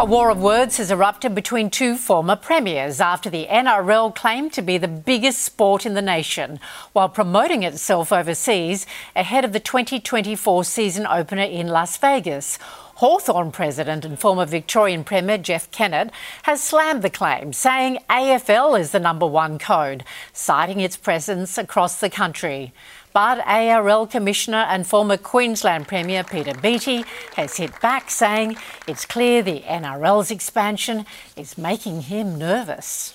A war of words has erupted between two former premiers after the NRL claimed to be the biggest sport in the nation while promoting itself overseas ahead of the 2024 season opener in Las Vegas. Hawthorn president and former Victorian Premier Jeff Kennett has slammed the claim, saying AFL is the number one code, citing its presence across the country. But ARL Commissioner and former Queensland Premier Peter Beattie has hit back, saying it's clear the NRL's expansion is making him nervous.